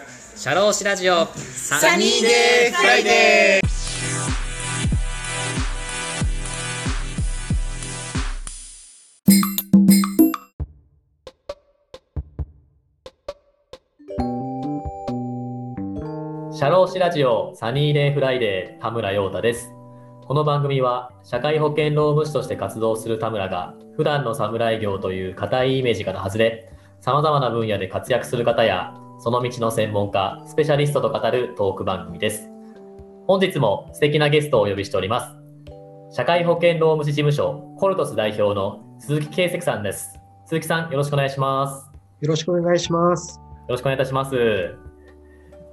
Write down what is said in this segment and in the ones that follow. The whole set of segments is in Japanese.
シャローシラジオサニーデーフライデーシャローシラジオサニーデーフライデー田村陽太です。この番組は社会保険労務士として活動する田村が普段の士業という固いイメージから外れ、様々な分野で活躍する方やその道の専門家、スペシャリストと語るトーク番組です。本日も素敵なゲストをお呼びしております。社会保険労務士事務所コルトス代表の鈴木圭石さんです。鈴木さん、よろしくお願いします。よろしくお願いします。よろしくお願いいたします。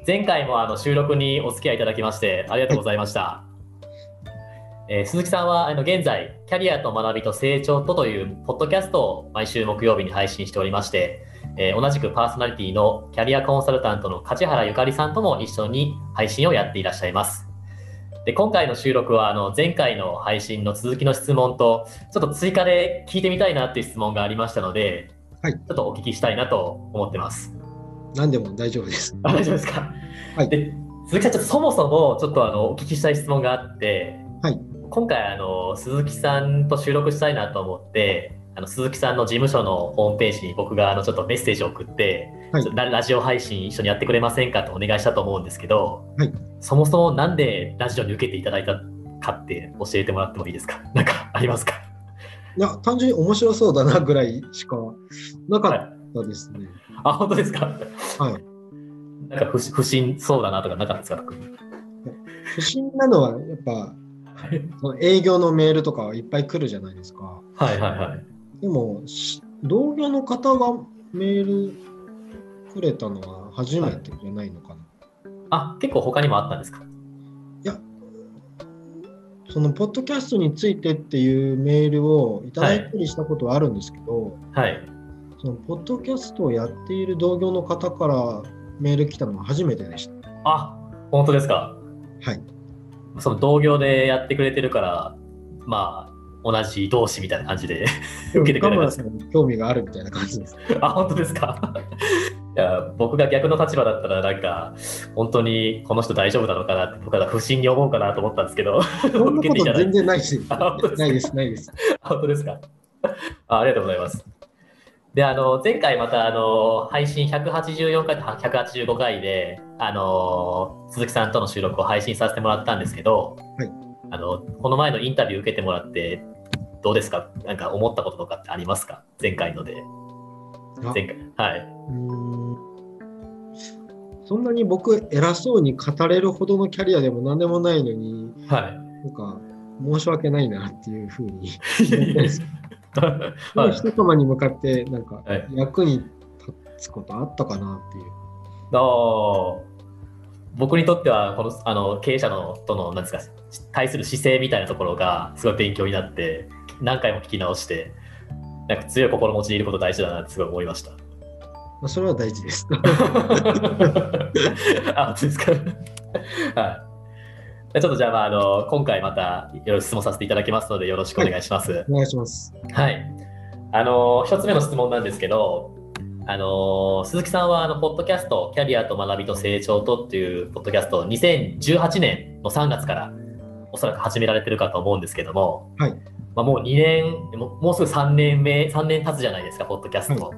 前回もあの収録にお付き合いいただきましてありがとうございました。えー鈴木さんはあの現在、キャリアと学びと成長とというポッドキャストを毎週木曜日に配信しておりまして、えー同じくパーソナリティのキャリアコンサルタントの梶原ゆかりさんとも一緒に配信をやっていらっしゃいます。で今回の収録はあの前回の配信の続きの質問とちょっと追加で聞いてみたいなっていう質問がありましたので、はいちょっとお聞きしたいなと思ってます。何でも大丈夫です。あ 大丈夫ですか？はいで鈴木さん、ちょっとそもそもちょっとあのお聞きしたい質問があって、はい今回あの鈴木さんと収録したいなと思って、あの鈴木さんの事務所のホームページに僕があのちょっとメッセージを送って、はいララジオ配信一緒にやってくれませんかとお願いしたと思うんですけど、はいそもそもなんでラジオに受けていただいたかって教えてもらってもいいですか？なんかありますか？いや、単純に面白そうだなぐらいしかなかったですね。あ本当ですか？はい。なんか不不審そうだなとかなかったですか？不審なのは、やっぱ、営業のメールとかいっぱい来るじゃないですか。はいはいはい。でも、し同業の方がメールくれたのは初めてじゃないのかな。あ結構他にもあったんですか？い、や、そのポッドキャストについてっていうメールをいただいたりしたことはあるんですけど、はい。そのポッドキャストをやっている同業の方からメール来たのは初めてでした。あ、本当ですか？はい。その同業でやってくれてるから、まあ、同じ同士みたいな感じで受けてくれます岡村さ。んに興味があるみたいな感じです。あ、本当ですか？いや僕が逆の立場だったら、なんか、本当にこの人大丈夫なのかなって、僕は不審に思うかなと思ったんですけど、そんな受けていただいて。こと全然ないです。あ本当ですか？ないです、ないです。あ本当ですか？あ。ありがとうございます。で、あの、前回また、あの、配信184回と185回で、あの、鈴木さんとの収録を配信させてもらったんですけど、はいあの、この前のインタビュー受けてもらって、どうですか？なんか思ったこととかってありますか？前回ので。あ前回。はい。そんなに僕、偉そうに語れるほどのキャリアでも何でもないのに、はい。なんか、申し訳ないなっていうふうに、はい人様に向かって、なんかはい、役に立つことあったかなっていう。あー僕にとってはこのあの経営者のとのなんですか対する姿勢みたいなところがすごい勉強になって何回も聞き直してなんか強い心持ちでいること大事だなってすごい思いました。まあ、それは大事です。あ、本当ですか。はい。ちょっとじゃあ、まあ、あの今回またいろいろ質問させていただきますのでよろしくお願いします。お願いします。はい。あの一つ目の質問なんですけど、あの鈴木さんはあのポッドキャスト「キャリアと学びと成長と」っていうポッドキャストを2018年の3月からおそらく始められてるかと思うんですけども、はいまあ、もう2年ももうすぐ3年目3年経つじゃないですかポッドキャスト、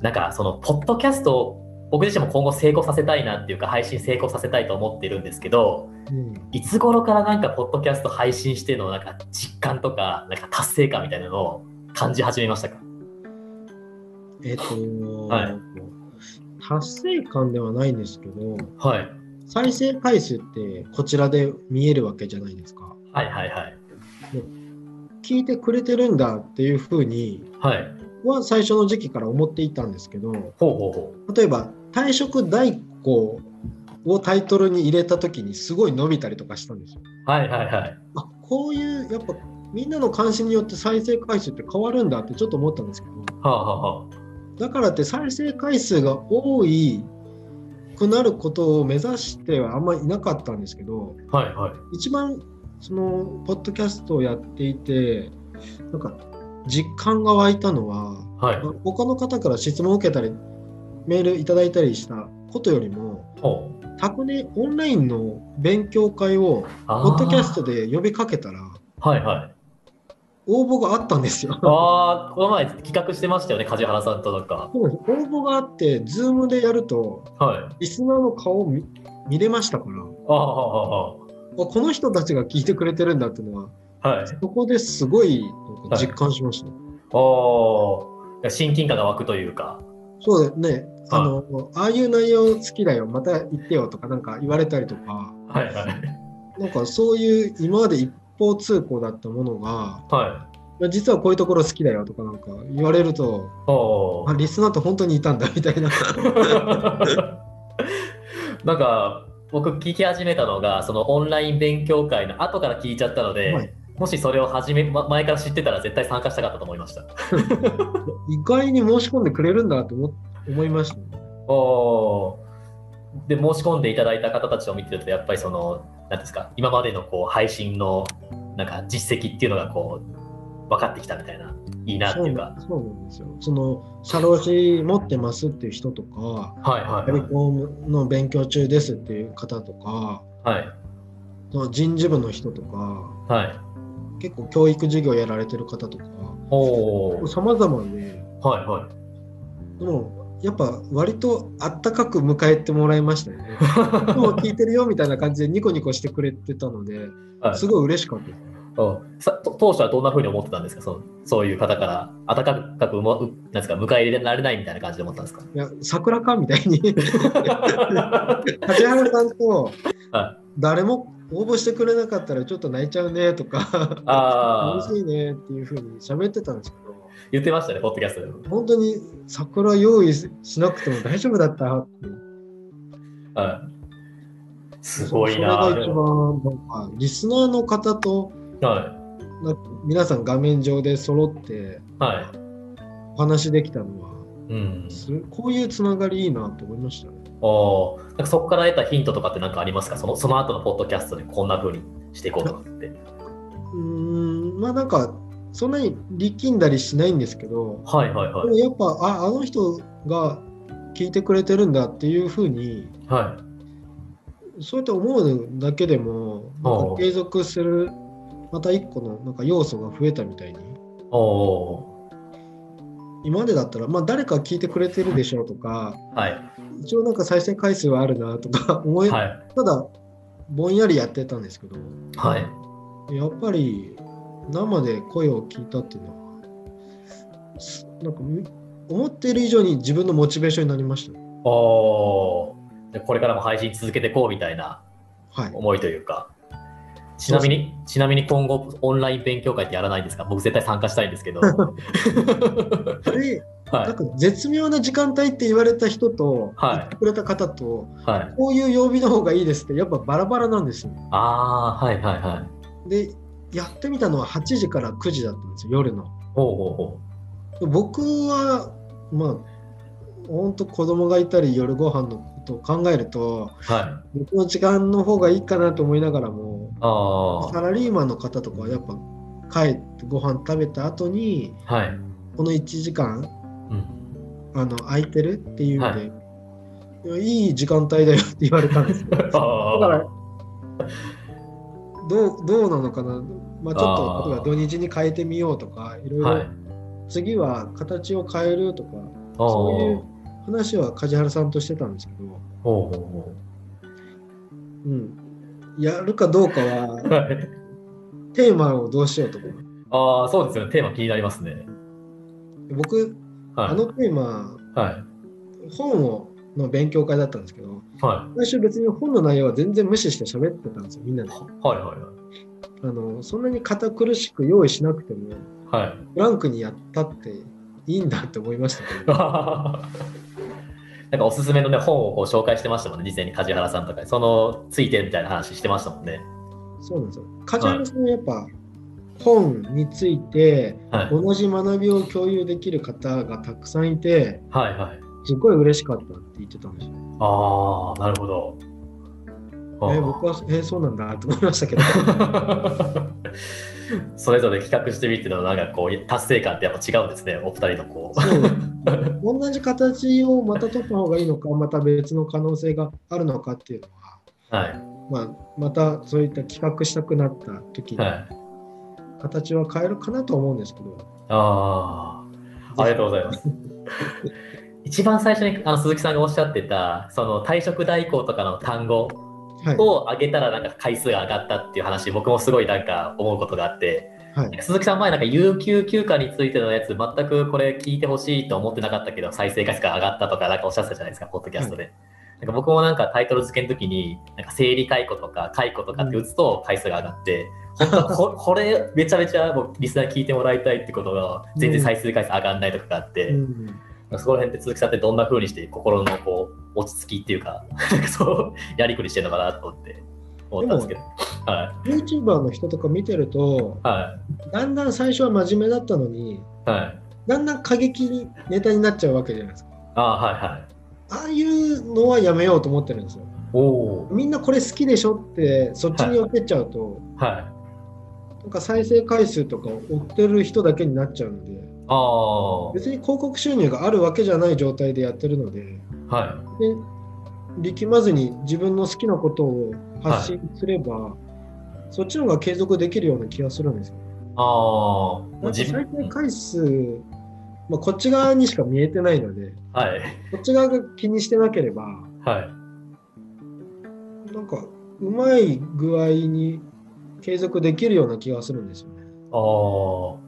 なんかそのポッドキャストを僕自身も今後成功させたいなっていうか配信成功させたいと思ってるんですけどうん。いつ頃からなんかポッドキャスト配信してのなんか実感とかなんか達成感みたいなのを感じ始めましたか？えっ、と、はい。達成感ではないんですけど、はい。再生回数ってこちらで見えるわけじゃないですか。はいはいはい聞いてくれてるんだっていうふうにはい。は最初の時期から思っていたんですけど、ほうほうほ例えば退職代行をタイトルに入れた時にすごい伸びたりとかしたんですよ。うはいはいはい。あこういうやっぱみんなの関心によって再生回数って変わるんだってちょっと思ったんですけど、はあはあはだからって再生回数が多いくなることを目指してはあんまりいなかったんですけど、あはいはい。一番そのポッドキャストをやっていてなんか実感が湧いたのは、はい他の方から質問を受けたりメールいただいたりしたことよりも、昨年オンラインの勉強会を、あポッドキャストで呼びかけたら、はいはい。応募があったんですよ。ああ、この前企画してましたよね、梶原さんとなんか。応募があって、ズームでやると、はい。リスナーの顔を見見れましたから、ああこの人たちが聞いてくれてるんだっていうのは、あ、はい。そこですごい実感しました。おー親近感が湧くというか。そうだよね。あの、ああいう内容好きだよ、また言ってよとかなんか言われたりとか、はいはい。なんかそういう今まで一方通行だったものが、はいや実はこういうところ好きだよとかなんか言われると、い。おあ、ーリスナーって本当にいたんだみたいな。なんか、僕聞き始めたのが、そのオンライン勉強会の後から聞いちゃったので、はいもしそれを始め、ま前から知ってたら絶対参加したかったと思いました。意外に申し込んでくれるんだと思思いました、ね。おーで、申し込んでいただいた方たちを見てると、やっぱりその、なんですか、今までのこう配信のなんか実績っていうのがこう、分かってきたみたいな、いいなっていうか。そうなんですよ。その、社労士持ってますっていう人とか、はいはいはい。の勉強中ですっていう方とか、はい。その人事部の人とか、はい。結構教育事業やられてる方とか、おー。様々で、はいはい。でも、やっぱ割とあったかく迎えてもらいましたよね。もう聞いてるよみたいな感じでニコニコしてくれてたので、はいすごい嬉しかったです。うん。さと当初はどんなふうに思ってたんですか？そのそういう方から温かくうまうなんですか迎え入れられないみたいな感じで思ったんですか？いや、桜かみたいに、梶原さんとは誰も応募してくれなかったらちょっと泣いちゃうねとか、ああ楽しいねっていうふうに喋ってたんですけど、言ってましたねポッドキャストでも。本当に桜用意しなくても大丈夫だった？って。はい。すごいそなそれが一番、なんか、リスナーの方と、はな皆さん画面上で揃っていはい。お話できたのは、うん。すこういうつながりいいなと思いましたね。おー。なんかそこから得たヒントとかって何かありますか？そのその後のポッドキャストでこんなふうにしていこうとかって。うーん、まあなんか、そんなに力んだりしないんですけど、はいはいはい。でもやっぱ、あ、あの人が聞いてくれてるんだっていうふうに、はい。そうやって思うだけでも、継続する、また一個のなんか要素が増えたみたいに、お今までだったら、まあ誰か聞いてくれてるでしょうとか、ーはい。一応なんか再生回数はあるなとか 思い、はい。ただぼんやりやってたんですけど。はい。やっぱり生で声を聞いたっていうのはすなんかみ思っている以上に自分のモチベーションになりました。ねおこれからも配信続けていこうみたいなはい。思いというか。ちなみに、ちなみに今後オンライン勉強会ってやらないんですか？僕絶対参加したいんですけど。はい。か絶妙な時間帯って言われた人と、はい言ってくれた方とはい。こういう曜日の方がいいですってやっぱバラバラなんですよああ、はいはいはい。でやってみたのは8時から9時だったんですよ夜のほうほうほで僕はまあ本当子供がいたり夜ご飯のことを考えるとう。はい。僕の時間の方がいいかなと思いながらもあサラリーマンの方とかはやっぱ帰ってご飯食べた後にあ、はい。この1時間うん。あの空いてるっていうので、い。やいい時間帯だよって言われたんですよ。だかあらどうどうなのかな、まあ、ちょっと例えば土日に変えてみようとかいろいろ、はい。次は形を変えるとかあそういうー話は梶原さんとしてたんですけど、ほうほうん、やるかどうかは。はい。テーマをどうしようとかああ、そうですよね。テーマ気になりますね。僕はい。あのテーマはい。本をの勉強会だったんですけどは最初別に本の内容は全然無視して喋ってたんですよみんなでい。はいはいあのそんなに堅苦しく用意しなくてもはい。はい。ブランクにやったっていいんだって思いましたけど なんかおすすめのね、本をこう紹介してましたもんね、事前に梶原さんとかに、そのついてみたいな話してましたもんね。そうなんですよ梶原さんはやっぱ本についてはい。同じ学びを共有できる方がたくさんいてはいはい。すごい嬉しかったって言ってたんですよ。ああ、なるほど。えー僕は、えーそうなんだと思いましたけど それぞれ企画してみてのなんかこう達成感ってやっぱ違うんですね、お二人のこう。同じ形をまた取った方がいいのか、また別の可能性があるのかっていうのは、はい。まあ、またそういった企画したくなった時にはい。形は変えるかなと思うんですけど、ああ、ありがとうございます。一番最初にあの鈴木さんがおっしゃってた、その退職代行とかの単語はい。を上げたらなんか回数が上がったっていう話、僕もすごいなんか思うことがあって、はい、鈴木さん前なんか有給休暇についてのやつ全くこれ聞いてほしいと思ってなかったけど再生回数が上がったとかなんかおっしゃってたじゃないですかポッドキャストで、なんか僕もなんかタイトル付けの時になんか生理解雇とか解雇とかって打つと回数が上がって、本当はここれめちゃめちゃもうリスナー聞いてもらいたいってことが全然再生回数上がんないとかがあって、うんそこら辺って鈴木さんってどんな風にして心のこう落ち着きっていうかそうやりくりしてるのかなと思って思ったんですけど。はい。YouTuber の人とか見てると、はい。だんだん最初は真面目だったのに、はい。だんだん過激ネタになっちゃうわけじゃないですか。ああはいはい。ああいうのはやめようと思ってるんですよ。おおみんなこれ好きでしょって、そっちに寄ってっちゃうと、はい。なんか再生回数とかを追ってる人だけになっちゃうので、ああ別に広告収入があるわけじゃない状態でやってるので、はで力まずに自分の好きなことを発信すれば、そっちの方が継続できるような気がするんですよ。い。ああ。再生回数、まあ、こっち側にしか見えてないので、はい。こっち側が気にしてなければ、はい。なんかうまい具合に継続できるような気がするんですよね。あ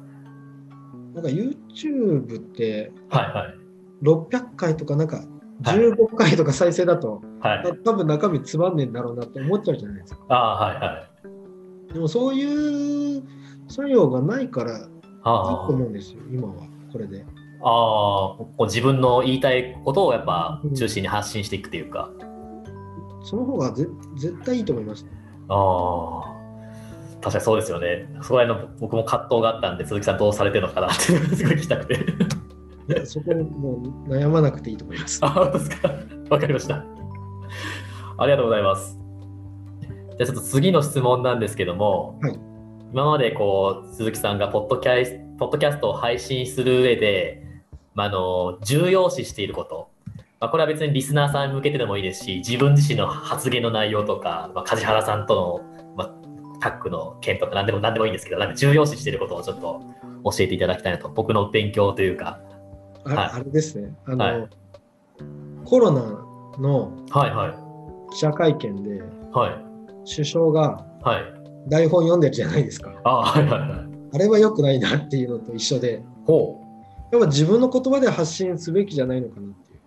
なんか YouTube っていはい。600回とかなんかはい15回とか再生だと、はい。多分中身つまんねえんだろうなって思っちゃうじゃないですか。ああ、はいはい。でもそういう作用がないからいいとあ思うんですよ、今はこれで。あ、ああ、こう自分の言いたいことをやっぱ中心に発信していくっていうか。その方がぜ絶対いいと思います。ああ、確かにそうですよね。そこら辺の僕も葛藤があったんで、鈴木さんどうされてるのかなって すごい聞きたくて。いやそこもう悩まなくていいと思います。あ、本当ですか？わかりました。ありがとうございます。じゃあちょっと次の質問なんですけども、はい今までこう鈴木さんがポッドキャスポッドキャストを配信する上で、まあ、あの重要視していること、まあ、これは別にリスナーさんに向けてでもいいですし、自分自身の発言の内容とか、まあ、梶原さんとの、まあ、タッグの件とか何でも何でもいいんですけど、なんか重要視していることをちょっと教えていただきたいなと、僕の勉強というか。あ,、はいあれですねあの、はいコロナのはいはい。記者会見ではい。首相がはい。台本読んでるじゃないですか。あはいはいはい。あれは良くないなっていうのと一緒で、ほう。やっぱ自分の言葉で発信すべきじゃないのかなっていう。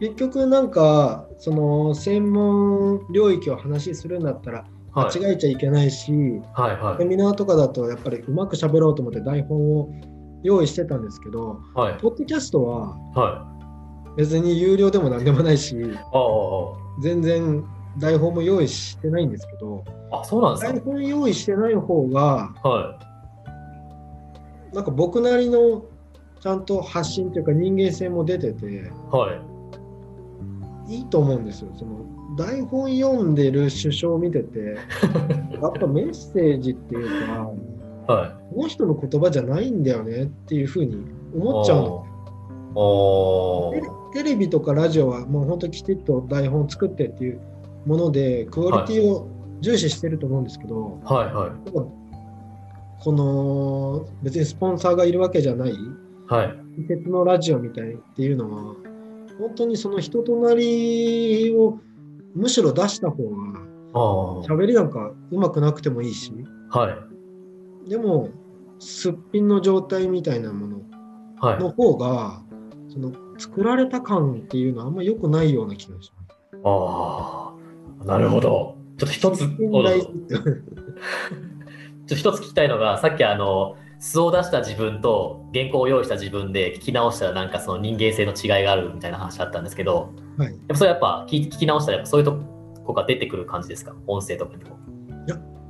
結局なんかその専門領域を話するんだったらはい間違えちゃいけないし、はいはセミナーとかだとやっぱりうまく喋ろうと思って台本を用意してたんですけど、いはい。ポッドキャストははい。別に有料でも何でもないし、全然台本も用意してないんですけど、あそうなんです台本用意してない方が、かはなんか僕なりのちゃんと発信というか人間性も出てて、いはい。いいと思うんですよ。その台本読んでる首相を見てて、やっぱメッセージっていうか、はい。この人の言葉じゃないんだよねっていうふうに思っちゃうの。テレビとかラジオはもう本当きちっと台本作ってっていうもので、クオリティを重視してると思うんですけど、はい。はい。なんかこの別にスポンサーがいるわけじゃない、はい。季節のラジオみたいっていうのは、本当にその人となりをむしろ出した方が、喋りなんかうまくなくてもいいし、はい。でも、すっぴんの状態みたいなものはい。の方が、その作られた感っていうのはあんま良くないような気がします。ああ。なるほど。ちょっと一つ ちょっと一つ聞きたいのがさっきあの素を出した自分と原稿を用意した自分で聞き直したらなんかその人間性の違いがあるみたいな話あったんですけどはい、やっぱそれやっぱ聞き聞き直したらやっぱそういうとこが出てくる感じですか？音声とかにも。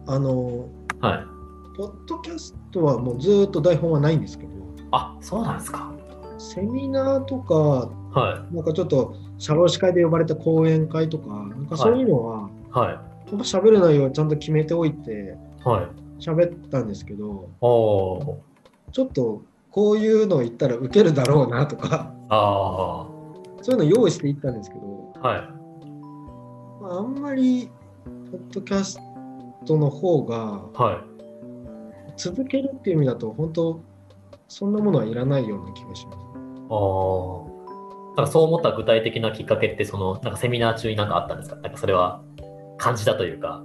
あの、はい。ポッドキャストはもうずーっと台本はないんですけど、あそうなんですか。セミナーとか、はなんかちょっと社労士会で呼ばれた講演会とか、なんかそういうのは、い。はい。やっぱ喋る内容をちゃんと決めておいてはい喋ったんですけど、ちょっとこういうのを言ったらウケるだろうなとか、あそういうの用意していったんですけど、あ、はい。まあ、あんまり、ポッドキャストの方が、はい。続けるっていう意味だと、本当、そんなものはいらないような気がします。ああ。なんかそう思った具体的なきっかけって、その、なんかセミナー中になんかあったんですか？なんかそれは感じたというか。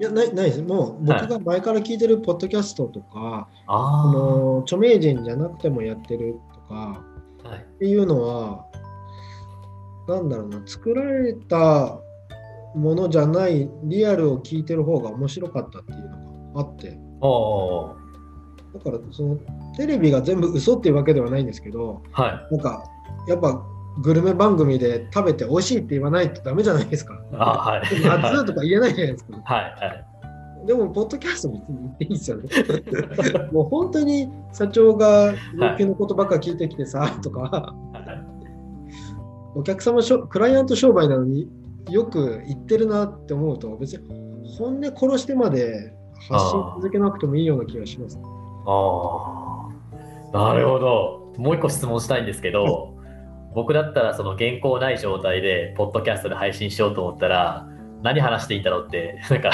いや、ないないです。もう、僕が前から聞いてるポッドキャストとか、ああの著名人じゃなくてもやってるとかあ。はい。っていうのは、なんだろうな、作られたものじゃないリアルを聞いてる方が面白かったっていうのがあって、だからそのテレビが全部嘘っていうわけではないんですけど、はい。なんかやっぱグルメ番組で食べて美味しいって言わないとダメじゃないですか。あはい。夏とか言えないじゃないですか。はい。はい。でも、ポッドキャスト別に言っていいですよね。もう本当に社長が余計なことばっか聞いてきてさ、とか、はい。お客様しょ、クライアント商売なのによく言ってるなって思うと、別に本音殺してまで発信続けなくてもいいような気がします。ああ。なるほど。もう一個質問したいんですけど、僕だったらその原稿ない状態で、ポッドキャストで配信しようと思ったら、何話していいんだろうって、なんか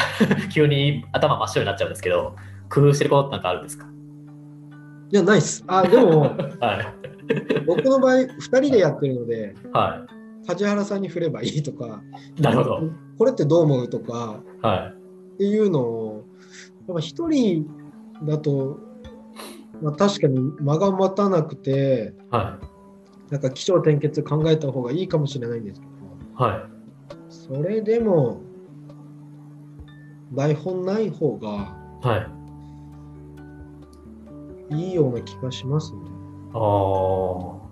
急に頭真っ白になっちゃうんですけど、工夫してることなんかあるんですか？いや、ないっす。あ、でも、はい。僕の場合、2人でやってるので、は梶原さんに振ればいいとか、い。なるほど。これってどう思うとかはい。っていうのを、やっぱ1人だと、まあ、確かに間が持たなくて、はなんか起承転結考えた方がいいかもしれないんですけど、い。はい。それでも台本ない方がはい。いいような気がしますね。ああ。こ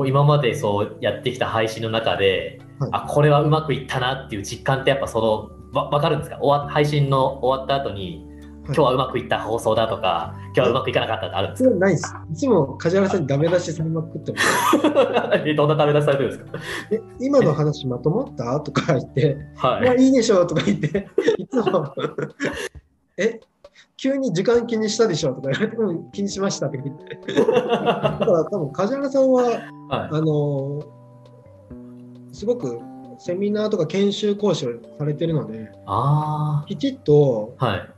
う今までそうやってきた配信の中で、はいあこれはうまくいったなっていう実感ってやっぱそのわ分かるんですか？終わ配信の終わった後に今日はうまくいった放送だとか今日はうまくいかなかったってあるんですそれはないです。いつも梶原さんにダメ出しされまくってます。か えどんな食べ出しされてるんですえ今の話まとまった？とか言って、かはい。まあいいでしょ？うとか言って、いつも、え急に時間気にしたでしょ？とか言われて、うん気にしましたって言って。だから多分梶原さんは、はい。あのすごくセミナーとか研修講師をされてるので、あきちっとあはい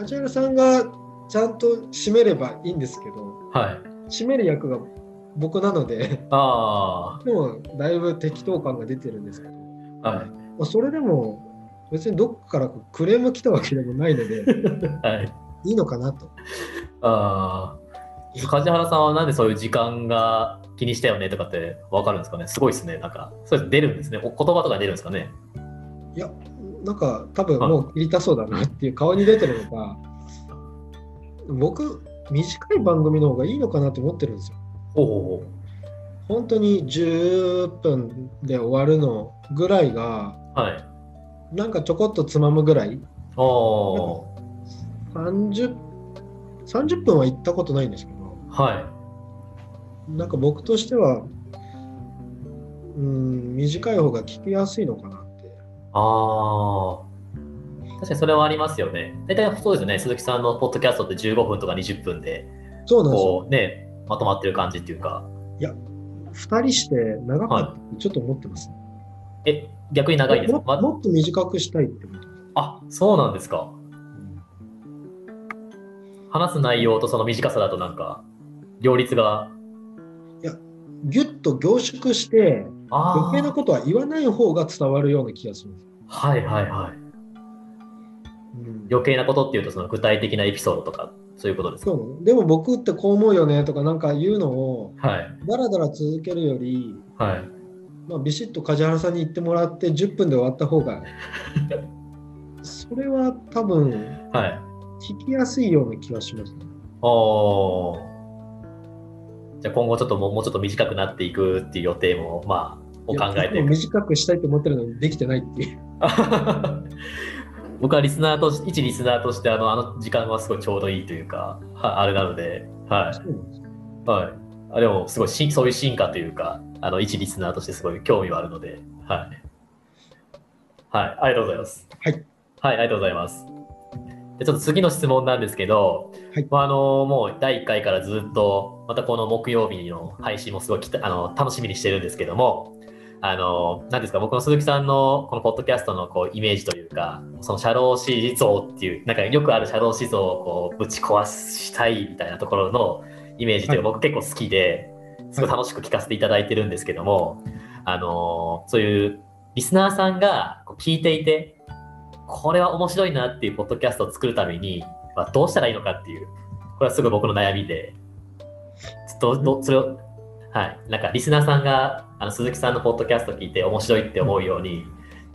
梶原さんがちゃんと締めればいいんですけど、はい。締める役が僕なので、あでもだいぶ適当感が出てるんですけど、あはい。まあ、それでも別にどっからクレーム来たわけでもないので、はい。いいのかなと。ああ梶原さんはなんでそういう時間が気にしたよねとかって分かるんですかね？すごいですね。なんかそういうの出るんですね。お言葉とか出るんですかね？いや、なんか多分もう切りたそうだなっていう顔に出てるのか、僕、短い番組の方がいいのかなと思ってるんですよ。ほうほ本当に10分で終わるのぐらいが、はい。なんかちょこっとつまむぐらい、おー。30 30分は行ったことないんですけど、はい。なんか僕としては、うん、短い方が聞きやすいのかな。って。ああ確かにそれはありますよね。大体そうですよね。鈴木さんのポッドキャストって15分とか20分でそうなんですよ。こうねまとまってる感じっていうか。2人して長かったってちょっと思ってます、え逆に長いですか、まももっと短くしたいって思って。あそうなんですか。話す内容とその短さだとなんか両立が。ぎゅっと凝縮してあ余計なあことは言わない方が伝わるような気がします。はいはいはい。うん。余計なことっていうとその具体的なエピソードとかそういうことですか？そう。でも僕ってこう思うよねとかなんか言うのをはい。だらだら続けるより、はい。まあ、ビシッと梶原さんに言ってもらって10分で終わった方が それは多分はい。聞きやすいような気がします、ね。じゃあ今後ちょっともうちょっと短くなっていくっていう予定もまあお考えて短くしたいと思ってるのにできてないっていう。僕はリスナーとし一リスナーとしてあのあの時間はすごいちょうどいいというかはあれなのではいはい。あでも、すごいし、そういう進化というか、あの、一リスナーとしてすごい興味はあるので、はい。はい、ありがとうございます。はい。はい、ありがとうございます。でちょっと次の質問なんですけど、はいまああのもう第1回からずっと、またこの木曜日の配信もすごいあの楽しみにしてるんですけども、あの、なんですか、僕の鈴木さんのこのポッドキャストのこうイメージというか、その社労士像っていう、なんかよくある社労士像をこうぶち壊したいみたいなところのイメージというか、僕結構好きで、すごい楽しく聞かせていただいてるんですけども、あの、そういうリスナーさんがこう聞いていて、これは面白いなっていうポッドキャストを作るために、まあ、どうしたらいいのかっていう、これはすごい僕の悩みで、どどそれを、はい、なんかリスナーさんがあの鈴木さんのポッドキャスト聞いて面白いって思うように、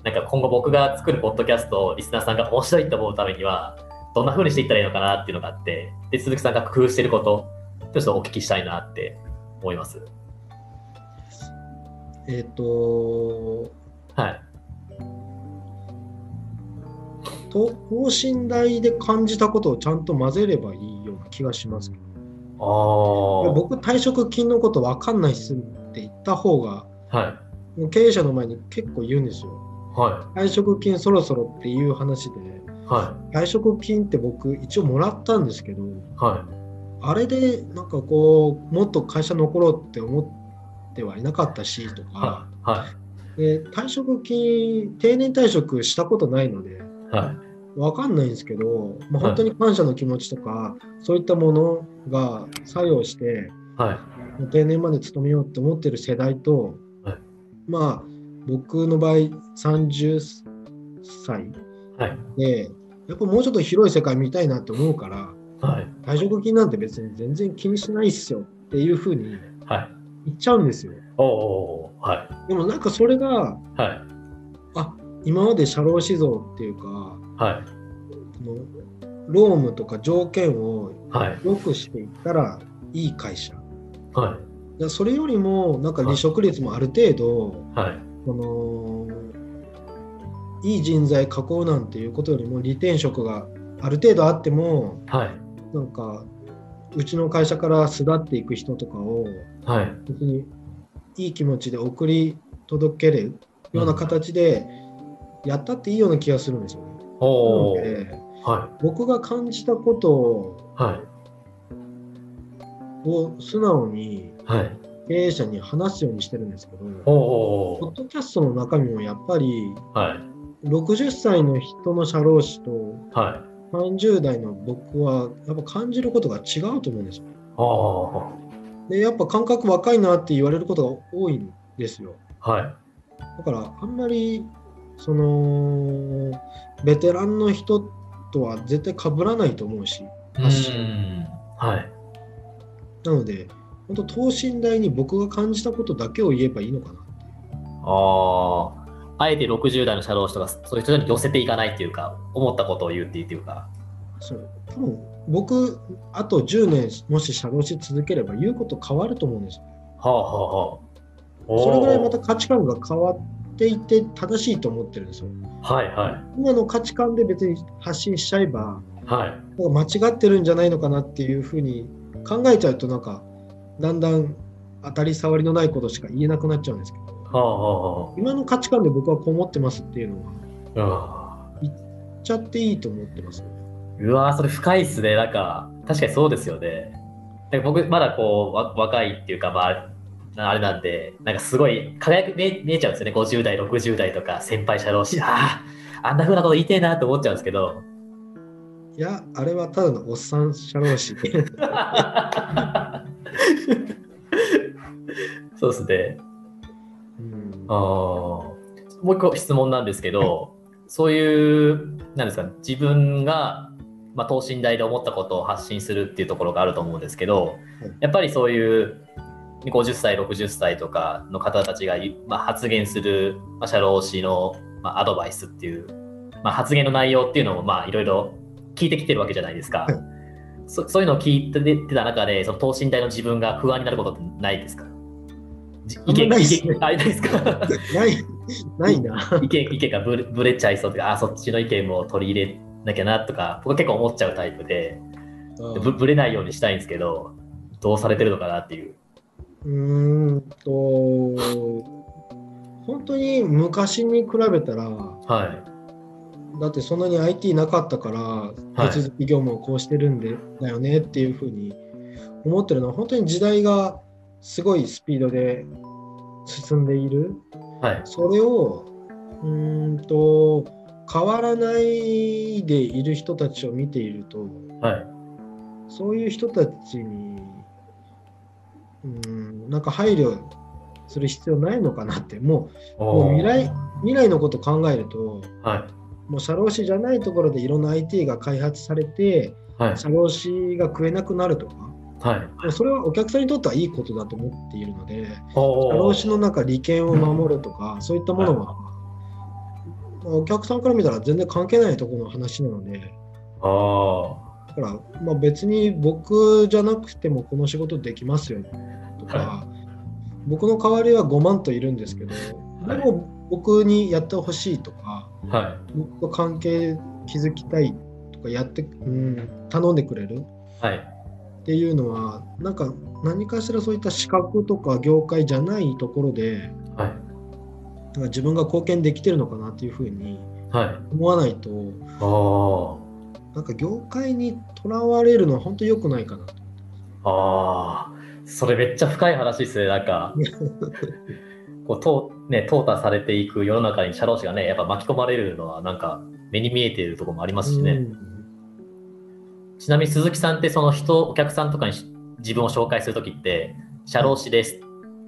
なんか今後僕が作るポッドキャストをリスナーさんが面白いって思うためには、どんな風にしていったらいいのかなっていうのがあって、で鈴木さんが工夫してること、ちょっとお聞きしたいなって思います。えっ、と、はい。と等身大で感じたことをちゃんと混ぜればいいような気がしますけど。ああ。僕、退職金のこと分かんないっすって言った方が、はい。経営者の前に結構言うんですよ。は退職金そろそろっていう話で、い。は退職金って僕一応もらったんですけど、い。はあれでなんかこう、もっと会社残ろうって思ってはいなかったしとい。か、はい。で退職金、定年退職したことないので、はい。わかんないんですけど、まあ、本当に感謝の気持ちとか、そういったものが作用して、はい。定年まで勤めようって思ってる世代と、はいまあ、僕の場合、30歳はい。で、やっぱもうちょっと広い世界見たいなって思うから、はい。退職金なんて別に全然気にしないっすよっていうふうにはい。言っちゃうんですよ。おおーはでもなんかそれが、い。はい。あ今まで社労士像っていうか、はい。その労務とか条件をはい。良くしていったらいい会社。はい。それよりもなんか離職率もある程度、はい。そのいい人材囲うなんていうことよりも利転職がある程度あってもはい。なんかうちの会社から巣立っていく人とかをはい。別にいい気持ちで送り届けるような形でやったっていいような気がするんですよね。のでは僕が感じたことい。はい。を素直にはい。経営者に話すようにしてるんですけど、おおポッドキャストの中身もやっぱりはい。60歳の人の社労士とはい。30代の僕はやっぱ感じることが違うと思うんですよ。でやっぱ感覚若いなって言われることが多いんですよ。はい。だからあんまりそのベテランの人とは絶対被らないと思うし発信うんはい。なので本当等身大に僕が感じたことだけを言えばいいのかなああ。あえて60代の社労士とか、そういう人に寄せていかないっていうか、思ったことを言うっていうっていうか。そう多分僕あと10年もし社労士続ければ言うこと変わると思うんですよはあはあはあ。それぐらいまたお価値観が変わっていて正しいと思ってるんですよーはいは今の価値観で別に発信しちゃえばい。はい。なんか間違ってるんじゃないのかなっていうふうに考えちゃうとなんかだんだん当たり障りのないことしか言えなくなっちゃうんですけどはあは今の価値観で僕はこう思ってますっていうのはあはあ。言っちゃっていいと思ってます、ね、うわーそれ深いっすね。なんか、確かにそうですよね。僕、まだこう、わ若いっていうか、まあ、あれなんで、なんかすごい輝く見見えちゃうんですよね。50代、60代とか、先輩社労士。ああ、あんな風なこと言いてえなって思っちゃうんですけど。いやあれはただのおっさん社労士 そうですね。うんあーもう一個質問なんですけど、そういう、なんですか、自分が、まあ、等身大で思ったことを発信するっていうところがあると思うんですけど、やっぱりそういう50歳、60歳とかの方たちが、まあ、発言する、まあ、社労士の、まあ、アドバイスっていう、まあ、発言の内容っていうのも、まあ、いろいろ聞いてきてるわけじゃないですか。はい。そそういうのを聞いてた中で、その等身大の自分が不安になることってないですか？じ意見あんまないっすね。意見あないですか？ないないな。意見意見がぶれぶれちゃいそうとか、あそっちの意見も取り入れなきゃなとか、僕は結構思っちゃうタイプで、ぶぶれないようにしたいんですけど、どうされてるのかなっていう。うーんと本当に昔に比べたらはい。だってそんなに IT なかったから手続き業務をこうしてるんで、だよねっていうふうに思ってるのは本当に時代がすごいスピードで進んでいる、はい。それをうーんと変わらないでいる人たちを見ているとはい。そういう人たちにうーんなんか配慮する必要ないのかなってもうもう未来未来のことを考えるとはい。もう社労士じゃないところでいろんな IT が開発されてはい。社労士が食えなくなるとかはい。それはお客さんにとってはいいことだと思っているのでお社労士の中利権を守るとかそういったものは、まあお客さんから見たら全然関係ないところの話なのであだから、まあ、別に僕じゃなくてもこの仕事できますよとか、は僕の代わりは5万といるんですけどはいでも僕にやってほしいとかあ。はい。僕と関係築きたいとかやって、うん、頼んでくれるはい。っていうのはなんか何かしらそういった資格とか業界じゃないところではい。なんか自分が貢献できてるのかなっていうふうにはい。思わないとあなんか業界にとらわれるのは本当に良くないかなと。あ。ああ。それめっちゃ深い話ですね。なんか、こう、とね、淘汰されていく世の中に社労士がね、やっぱ巻き込まれるのは、なんか、目に見えているところもありますしね。うんちなみに鈴木さんって、その人、お客さんとかにし自分を紹介するときって、社労士です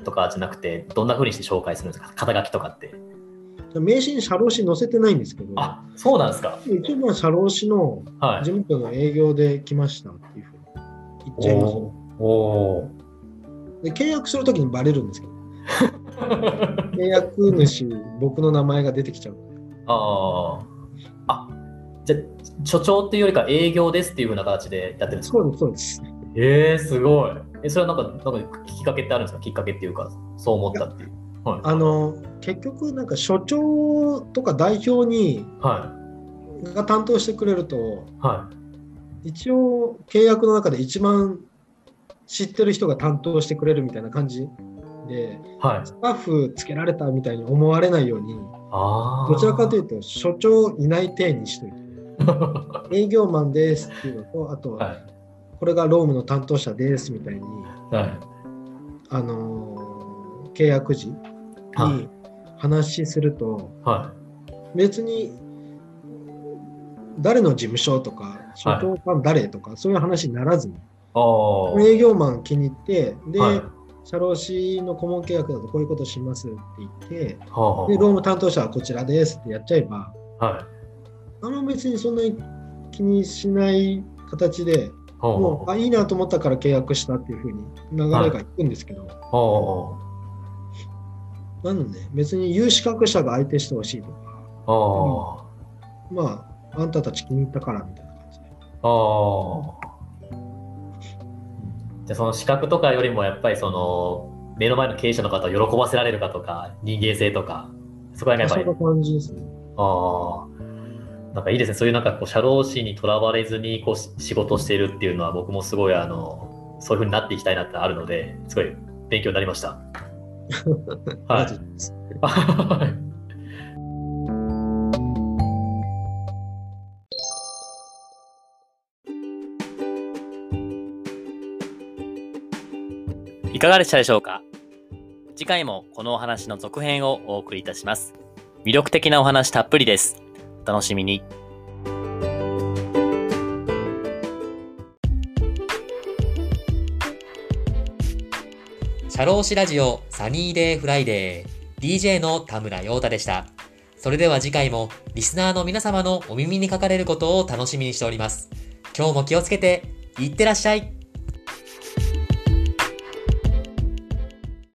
とかじゃなくて、どんな風にして紹介するんですか？肩書きとかって。名刺に社労士載せてないんですけど、あ、そうなんですか。一社労士のはい。事務局の営業で来ましたっていうふうに言っちゃいます。おーおで契約するときにバレるんですけど、ー。契約主、僕の名前が出てきちゃう。ああ。あ、じゃあ、所長っていうよりか営業ですっていう風な形でやってるんですか？そうです、そうです。えー、すごい。え、それはなんか、なんかきっかけってあるんですか？きっかけっていうか、そう思ったっていう。はい。あの、結局なんか所長とか代表にはが担当してくれると、い。は一応契約の中で一番知ってる人が担当してくれるみたいな感じで、い。はい。スタッフつけられたみたいに思われないように。どちらかというと所長いない体にしといて、営業マンですっていうのと、あと、はい。これがロームの担当者ですみたいに、はい。あのー契約時はいに話すると、は別に誰の事務所とか、所長さん誰とか、そういう話にならずに。営業マン気に入って、で、はい。社労士の顧問契約だとこういうことしますって言って、で、ローム担当者はこちらですってやっちゃえば、はい。あの別にそんなに気にしない形で、はあもう、あ、いいなと思ったから契約したっていうふうに流れがいくんですけど、はなので、別に有資格者が相手してほしいとか、あ。まあ、あんたたち気に入ったからみたいな感じで。ああ。じゃあその資格とかよりもやっぱりその目の前の経営者の方を喜ばせられるかとか人間性とかそこら辺がやっぱりそんな感じですね。ああなんかいいですねそういうなんかこう社労士にとらわれずにこうし仕事をしているっていうのは僕もすごいあのそういうふうになっていきたいなってあるのですごい勉強になりました。あはいい。いかがでしたでしょうか？次回もこのお話の続編をお送りいたします。魅力的なお話たっぷりです。お楽しみに。シャローシラジオサニーデイフライデー DJ の田村陽太でした。それでは次回もリスナーの皆様のお耳にかかれることを楽しみにしております。今日も気をつけていってらっしゃい